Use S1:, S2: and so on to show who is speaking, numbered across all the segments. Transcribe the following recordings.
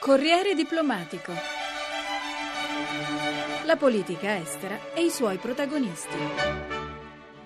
S1: Corriere diplomatico. La politica estera e i suoi protagonisti.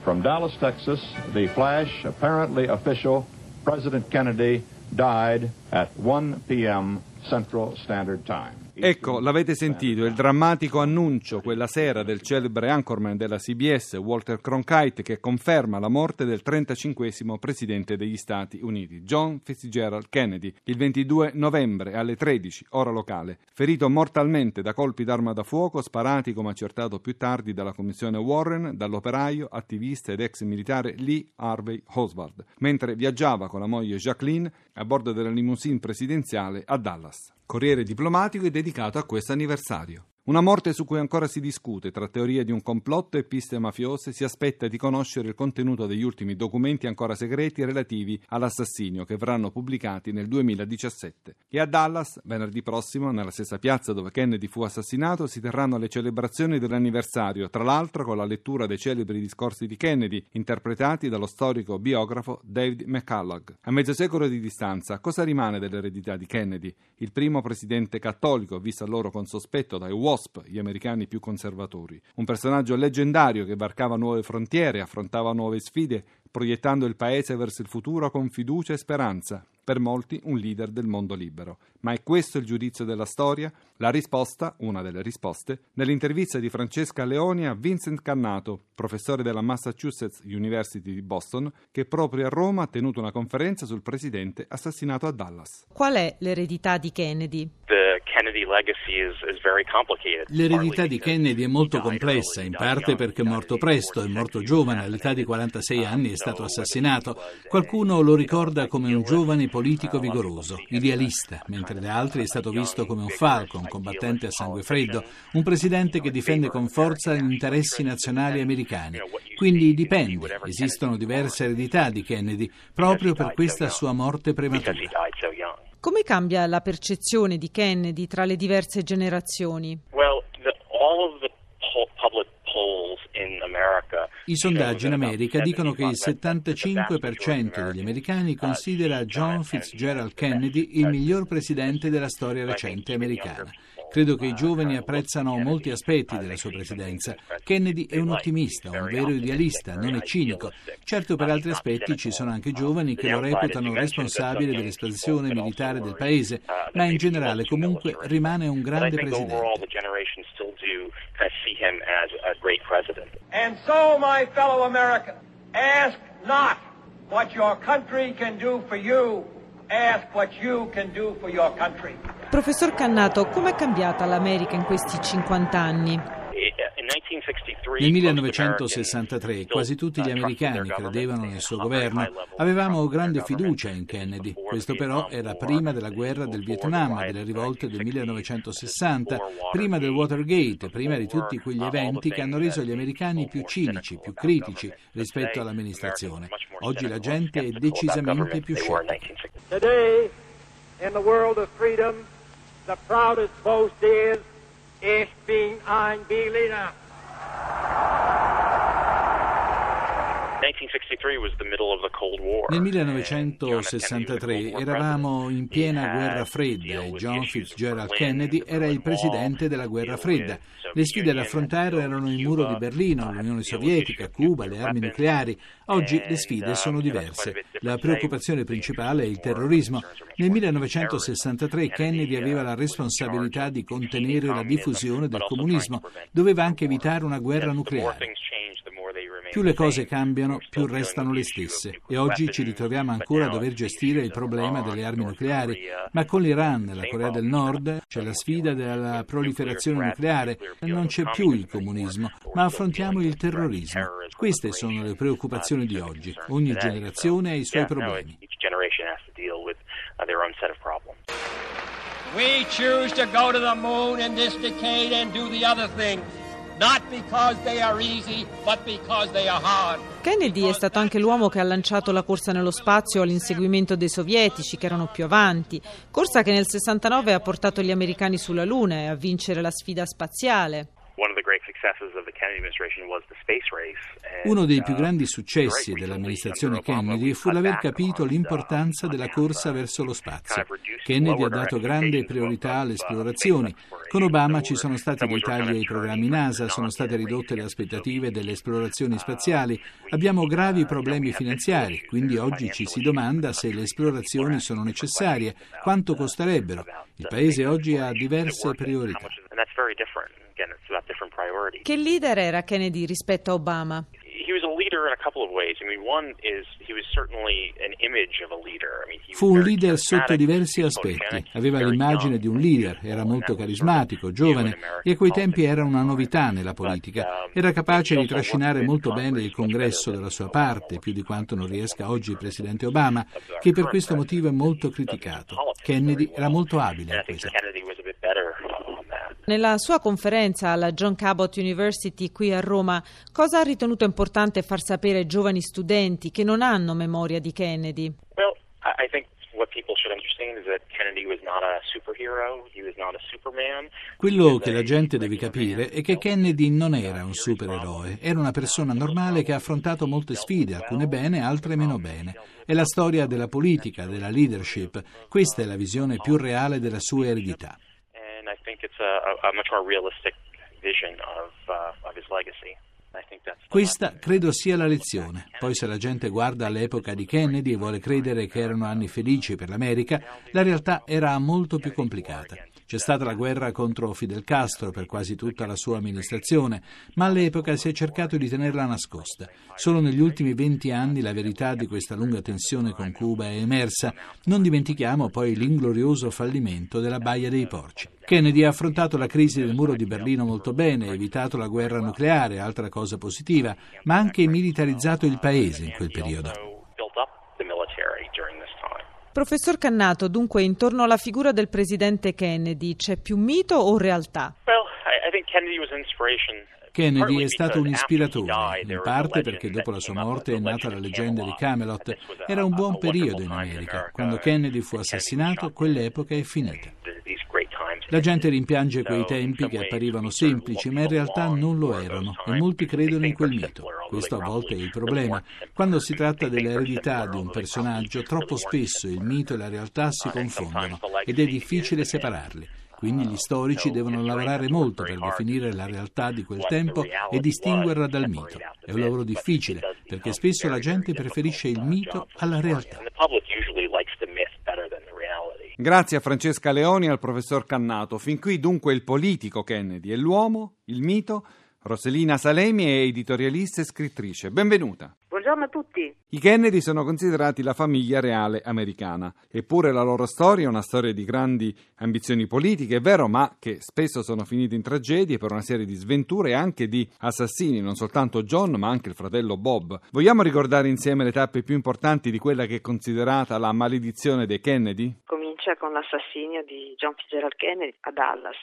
S2: From Dallas, Texas, the flash, apparently official, President Kennedy died at 1 p.m. Central Standard Time.
S3: Ecco, l'avete sentito, il drammatico annuncio quella sera del celebre anchorman della CBS, Walter Cronkite, che conferma la morte del 35 presidente degli Stati Uniti, John Fitzgerald Kennedy, il 22 novembre alle 13, ora locale, ferito mortalmente da colpi d'arma da fuoco sparati come accertato più tardi dalla commissione Warren dall'operaio, attivista ed ex militare Lee Harvey Oswald, mentre viaggiava con la moglie Jacqueline a bordo della limousine presidenziale a Dallas. Corriere diplomatico è dedicato a questo anniversario. Una morte su cui ancora si discute tra teorie di un complotto e piste mafiose si aspetta di conoscere il contenuto degli ultimi documenti ancora segreti relativi all'assassinio che verranno pubblicati nel 2017. E a Dallas, venerdì prossimo, nella stessa piazza dove Kennedy fu assassinato, si terranno le celebrazioni dell'anniversario, tra l'altro con la lettura dei celebri discorsi di Kennedy, interpretati dallo storico biografo David McCullough. A mezzo secolo di distanza, cosa rimane dell'eredità di Kennedy? Il primo presidente cattolico, visto allora con sospetto dai uomini WASP, gli americani più conservatori. Un personaggio leggendario che varcava nuove frontiere, affrontava nuove sfide, proiettando il paese verso il futuro con fiducia e speranza. Per molti un leader del mondo libero. Ma è questo il giudizio della storia? La risposta, una delle risposte, nell'intervista di Francesca Leoni a Vincent Cannato, professore della Massachusetts University di Boston, che proprio a Roma ha tenuto una conferenza sul presidente assassinato a Dallas.
S4: Qual è l'eredità di Kennedy?
S5: L'eredità di Kennedy è molto complessa, in parte perché è morto presto, è morto giovane, all'età di 46 anni è stato assassinato. Qualcuno lo ricorda come un giovane politico vigoroso, idealista, mentre da altri è stato visto come un falco, un combattente a sangue freddo, un presidente che difende con forza gli interessi nazionali americani. Quindi dipende, esistono diverse eredità di Kennedy, proprio per questa sua morte prematura.
S4: Come cambia la percezione di Kennedy tra le diverse generazioni?
S5: I sondaggi in America dicono che il 75% degli americani considera John Fitzgerald Kennedy il miglior presidente della storia recente americana. Credo che i giovani apprezzano molti aspetti della sua presidenza. Kennedy è un ottimista, un vero idealista, non è cinico. Certo per altri aspetti ci sono anche giovani che lo reputano responsabile dell'espansione militare del paese, ma in generale comunque rimane un grande presidente.
S6: And so, my fellow Americans, ask not what your country can do for you, ask what you can do for your country.
S4: Professor Cannato, com'è cambiata l'America in questi 50 anni?
S5: Nel 1963 quasi tutti gli americani credevano nel suo governo. Avevamo grande fiducia in Kennedy. Questo però era prima della guerra del Vietnam, delle rivolte del 1960, prima del Watergate, prima di tutti quegli eventi che hanno reso gli americani più cinici, più critici rispetto all'amministrazione. Oggi la gente è decisamente più scettica.
S6: Today, in the world of freedom, the proudest boast is, ich bin ein Berliner.
S5: Nel 1963 eravamo in piena guerra fredda e John Fitzgerald Kennedy era il presidente della guerra fredda. Le sfide da affrontare erano il muro di Berlino, l'Unione Sovietica, Cuba, le armi nucleari. Oggi le sfide sono diverse. La preoccupazione principale è il terrorismo. Nel 1963 Kennedy aveva la responsabilità di contenere la diffusione del comunismo. Doveva anche evitare una guerra nucleare. Più le cose cambiano, più restano le stesse. E oggi ci ritroviamo ancora a dover gestire il problema delle armi nucleari, ma con l'Iran e la Corea del Nord c'è la sfida della proliferazione nucleare, non c'è più il comunismo, ma affrontiamo il terrorismo. Queste sono le preoccupazioni di oggi. Ogni generazione ha i suoi problemi.
S6: We choose to go to the moon in this decade and do the other thing.
S4: Kennedy è stato anche l'uomo che ha lanciato la corsa nello spazio all'inseguimento dei sovietici che erano più avanti, corsa che nel 69 ha portato gli americani sulla Luna e a vincere la sfida spaziale.
S5: Uno dei più grandi successi dell'amministrazione Kennedy fu l'aver capito l'importanza della corsa verso lo spazio. Kennedy ha dato grande priorità alle esplorazioni. Con Obama ci sono stati dei tagli ai programmi NASA, sono state ridotte le aspettative delle esplorazioni spaziali, abbiamo gravi problemi finanziari, quindi oggi ci si domanda se le esplorazioni sono necessarie, quanto costerebbero. Il Paese oggi ha diverse priorità.
S4: Che leader era Kennedy rispetto a Obama?
S5: Fu un leader sotto diversi aspetti. Aveva l'immagine di un leader, era molto carismatico, giovane e a quei tempi era una novità nella politica. Era capace di trascinare molto bene il congresso dalla sua parte, più di quanto non riesca oggi il presidente Obama, che per questo motivo è molto criticato. Kennedy era molto abile in questo.
S4: Nella sua conferenza alla John Cabot University qui a Roma, cosa ha ritenuto importante far sapere ai giovani studenti che non hanno memoria di Kennedy? Well, I think
S5: quello che la gente deve capire è che Kennedy non era un supereroe, era una persona normale che ha affrontato molte sfide, alcune bene, altre meno bene. È la storia della politica, della leadership. Questa è la visione più reale della sua eredità Questa credo sia la lezione. Poi se la gente guarda all'epoca di Kennedy e vuole credere che erano anni felici per l'America, la realtà era molto più complicata. C'è stata la guerra contro Fidel Castro per quasi tutta la sua amministrazione, ma all'epoca si è cercato di tenerla nascosta. Solo negli ultimi venti anni la verità di questa lunga tensione con Cuba è emersa. Non dimentichiamo poi l'inglorioso fallimento della Baia dei Porci. Kennedy ha affrontato la crisi del muro di Berlino molto bene, evitato la guerra nucleare, altra cosa positiva, ma ha anche militarizzato il paese in quel periodo.
S4: Professor Cannato, dunque intorno alla figura del presidente Kennedy c'è più mito o realtà?
S5: Kennedy è stato un ispiratore, in parte perché dopo la sua morte è nata la leggenda di Camelot. Era un buon periodo in America. Quando Kennedy fu assassinato, quell'epoca è finita. La gente rimpiange quei tempi che apparivano semplici, ma in realtà non lo erano e molti credono in quel mito. Questo a volte è il problema. Quando si tratta dell'eredità di un personaggio, troppo spesso il mito e la realtà si confondono ed è difficile separarli. Quindi gli storici devono lavorare molto per definire la realtà di quel tempo e distinguerla dal mito. È un lavoro difficile perché spesso la gente preferisce il mito alla realtà.
S3: Grazie a Francesca Leoni e al professor Cannato. Fin qui dunque il politico Kennedy e l'uomo, il mito. Roselina Salemi è editorialista e scrittrice. Benvenuta.
S7: Buongiorno a tutti.
S3: I Kennedy sono considerati la famiglia reale americana, eppure la loro storia è una storia di grandi ambizioni politiche, è vero, ma che spesso sono finite in tragedie per una serie di sventure e anche di assassini, non soltanto John, ma anche il fratello Bob. Vogliamo ricordare insieme le tappe più importanti di quella che è considerata la maledizione dei Kennedy?
S7: Comincia con l'assassinio di John Fitzgerald Kennedy a Dallas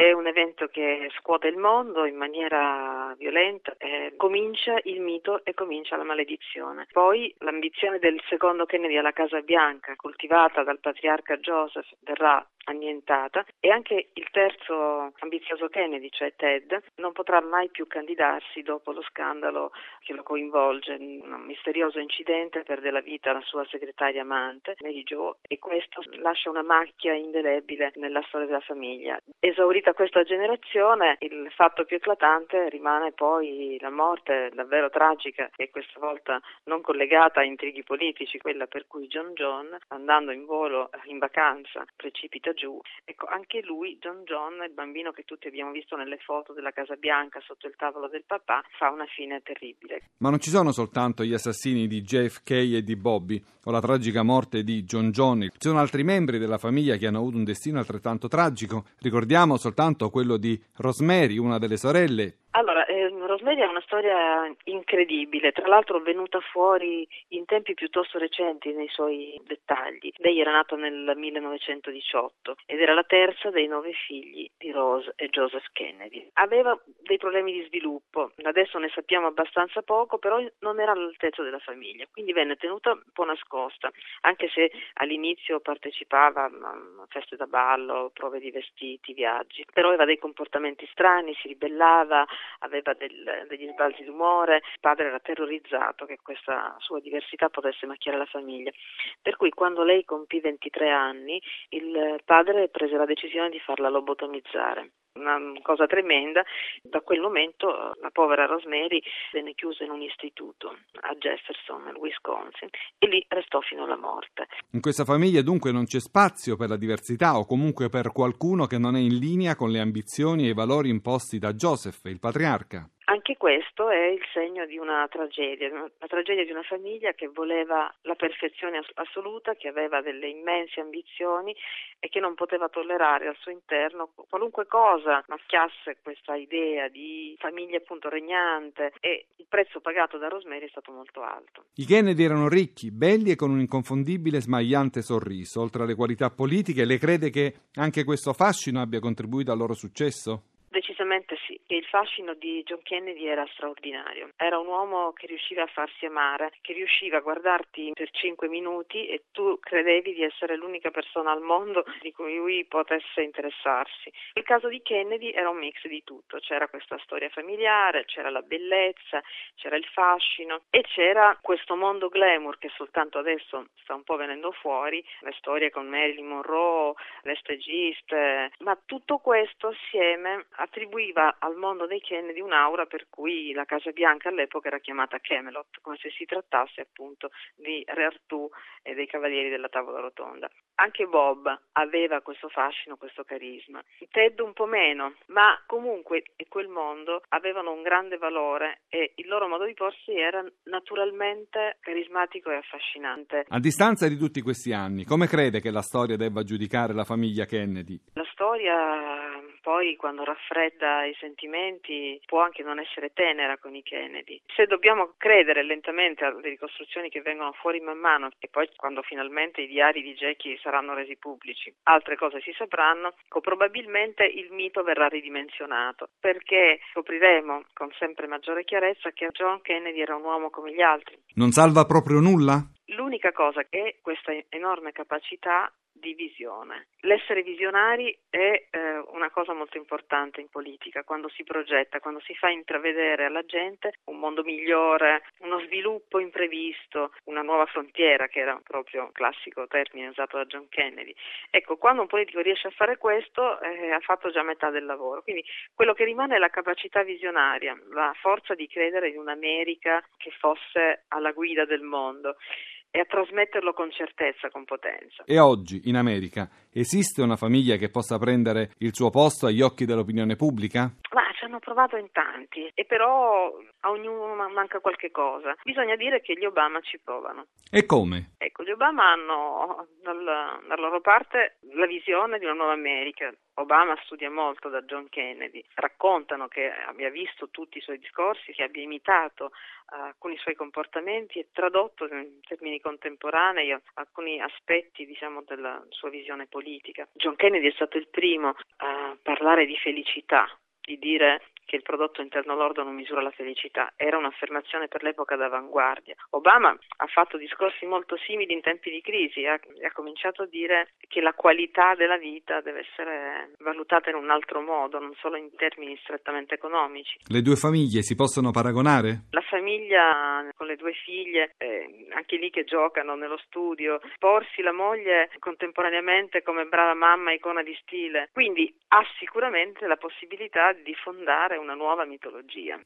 S7: è un evento che scuote il mondo in maniera violenta, eh, comincia il mito e comincia la maledizione. Poi l'ambizione del secondo Kennedy alla Casa Bianca, coltivata dal patriarca Joseph, verrà annientata e anche il terzo ambizioso Kennedy, cioè Ted, non potrà mai più candidarsi dopo lo scandalo che lo coinvolge. Un misterioso incidente perde la vita la sua segretaria amante, Mary Jo, e questo lascia una macchia indelebile nella storia della famiglia. Esaurita questa generazione, il fatto più eclatante rimane poi la morte davvero tragica e questa volta non collegata a intrighi politici, quella per cui John John, andando in volo in vacanza, precipita giù. Ecco, anche lui, John John, il bambino che tutti abbiamo visto nelle foto della Casa Bianca sotto il tavolo del papà, fa una fine terribile.
S3: Ma non ci sono soltanto gli assassini di JFK e di Bobby o la tragica morte di John John, ci sono altri membri della famiglia che hanno avuto un destino altrettanto tragico. Ricordiamo soltanto quello di Rosemary, una delle sorelle
S7: allora, Rosemary è una storia incredibile, tra l'altro venuta fuori in tempi piuttosto recenti nei suoi dettagli. Lei era nata nel 1918 ed era la terza dei nove figli di Rose e Joseph Kennedy. Aveva dei problemi di sviluppo, adesso ne sappiamo abbastanza poco, però non era all'altezza della famiglia, quindi venne tenuta un po' nascosta, anche se all'inizio partecipava a feste da ballo, prove di vestiti, viaggi, però aveva dei comportamenti strani, si ribellava, aveva del, degli sbalzi d'umore, il padre era terrorizzato che questa sua diversità potesse macchiare la famiglia. Per cui quando lei compì 23 anni, il padre prese la decisione di farla lobotomizzare una cosa tremenda. Da quel momento la povera Rosemary venne chiusa in un istituto a Jefferson, nel Wisconsin, e lì restò fino alla morte.
S3: In questa famiglia dunque non c'è spazio per la diversità o comunque per qualcuno che non è in linea con le ambizioni e i valori imposti da Joseph, il patriarca.
S7: Anche questo è il segno di una tragedia, la tragedia di una famiglia che voleva la perfezione assoluta, che aveva delle immense ambizioni e che non poteva tollerare al suo interno qualunque cosa macchiasse questa idea di famiglia appunto regnante e il prezzo pagato da Rosemary è stato molto alto.
S3: I Kennedy erano ricchi, belli e con un inconfondibile smagliante sorriso. Oltre alle qualità politiche, le crede che anche questo fascino abbia contribuito al loro successo?
S7: Decisamente sì, il fascino di John Kennedy era straordinario. Era un uomo che riusciva a farsi amare, che riusciva a guardarti per cinque minuti e tu credevi di essere l'unica persona al mondo di cui lui potesse interessarsi. Il caso di Kennedy era un mix di tutto, c'era questa storia familiare, c'era la bellezza, c'era il fascino e c'era questo mondo glamour che soltanto adesso sta un po' venendo fuori, le storie con Marilyn Monroe, le stagiste, ma tutto questo assieme attribuiva al mondo dei Kennedy un'aura per cui la Casa Bianca all'epoca era chiamata Camelot, come se si trattasse appunto di Re Artù e dei Cavalieri della Tavola Rotonda. Anche Bob aveva questo fascino, questo carisma. Ted un po' meno, ma comunque quel mondo avevano un grande valore e il loro modo di porsi era naturalmente carismatico e affascinante.
S3: A distanza di tutti questi anni, come crede che la storia debba giudicare la famiglia Kennedy?
S7: La storia poi quando raffredda i sentimenti può anche non essere tenera con i Kennedy. Se dobbiamo credere lentamente alle ricostruzioni che vengono fuori man mano e poi quando finalmente i diari di Jackie saranno resi pubblici, altre cose si sapranno, probabilmente il mito verrà ridimensionato perché scopriremo con sempre maggiore chiarezza che John Kennedy era un uomo come gli altri.
S3: Non salva proprio nulla?
S7: L'unica cosa è questa enorme capacità di visione. L'essere visionari è eh, una cosa molto importante in politica, quando si progetta, quando si fa intravedere alla gente un mondo migliore, uno sviluppo imprevisto, una nuova frontiera, che era proprio un classico termine usato da John Kennedy. Ecco, quando un politico riesce a fare questo, eh, ha fatto già metà del lavoro. Quindi quello che rimane è la capacità visionaria, la forza di credere in un'America che fosse alla guida del mondo e a trasmetterlo con certezza, con potenza.
S3: E oggi in America esiste una famiglia che possa prendere il suo posto agli occhi dell'opinione pubblica?
S7: Ma provato in tanti e però a ognuno manca qualche cosa. Bisogna dire che gli Obama ci provano.
S3: E come?
S7: Ecco, gli Obama hanno dalla, dalla loro parte la visione di una nuova America. Obama studia molto da John Kennedy, raccontano che abbia visto tutti i suoi discorsi, che abbia imitato uh, alcuni suoi comportamenti e tradotto in termini contemporanei alcuni aspetti diciamo, della sua visione politica. John Kennedy è stato il primo a parlare di felicità, di dire che il prodotto interno lordo non misura la felicità. Era un'affermazione per l'epoca d'avanguardia. Obama ha fatto discorsi molto simili in tempi di crisi, ha, ha cominciato a dire che la qualità della vita deve essere valutata in un altro modo, non solo in termini strettamente economici.
S3: Le due famiglie si possono paragonare?
S7: La famiglia con le due figlie, eh, anche lì che giocano nello studio, porsi la moglie contemporaneamente come brava mamma, icona di stile, quindi ha sicuramente la possibilità di fondare una nuova mitologia.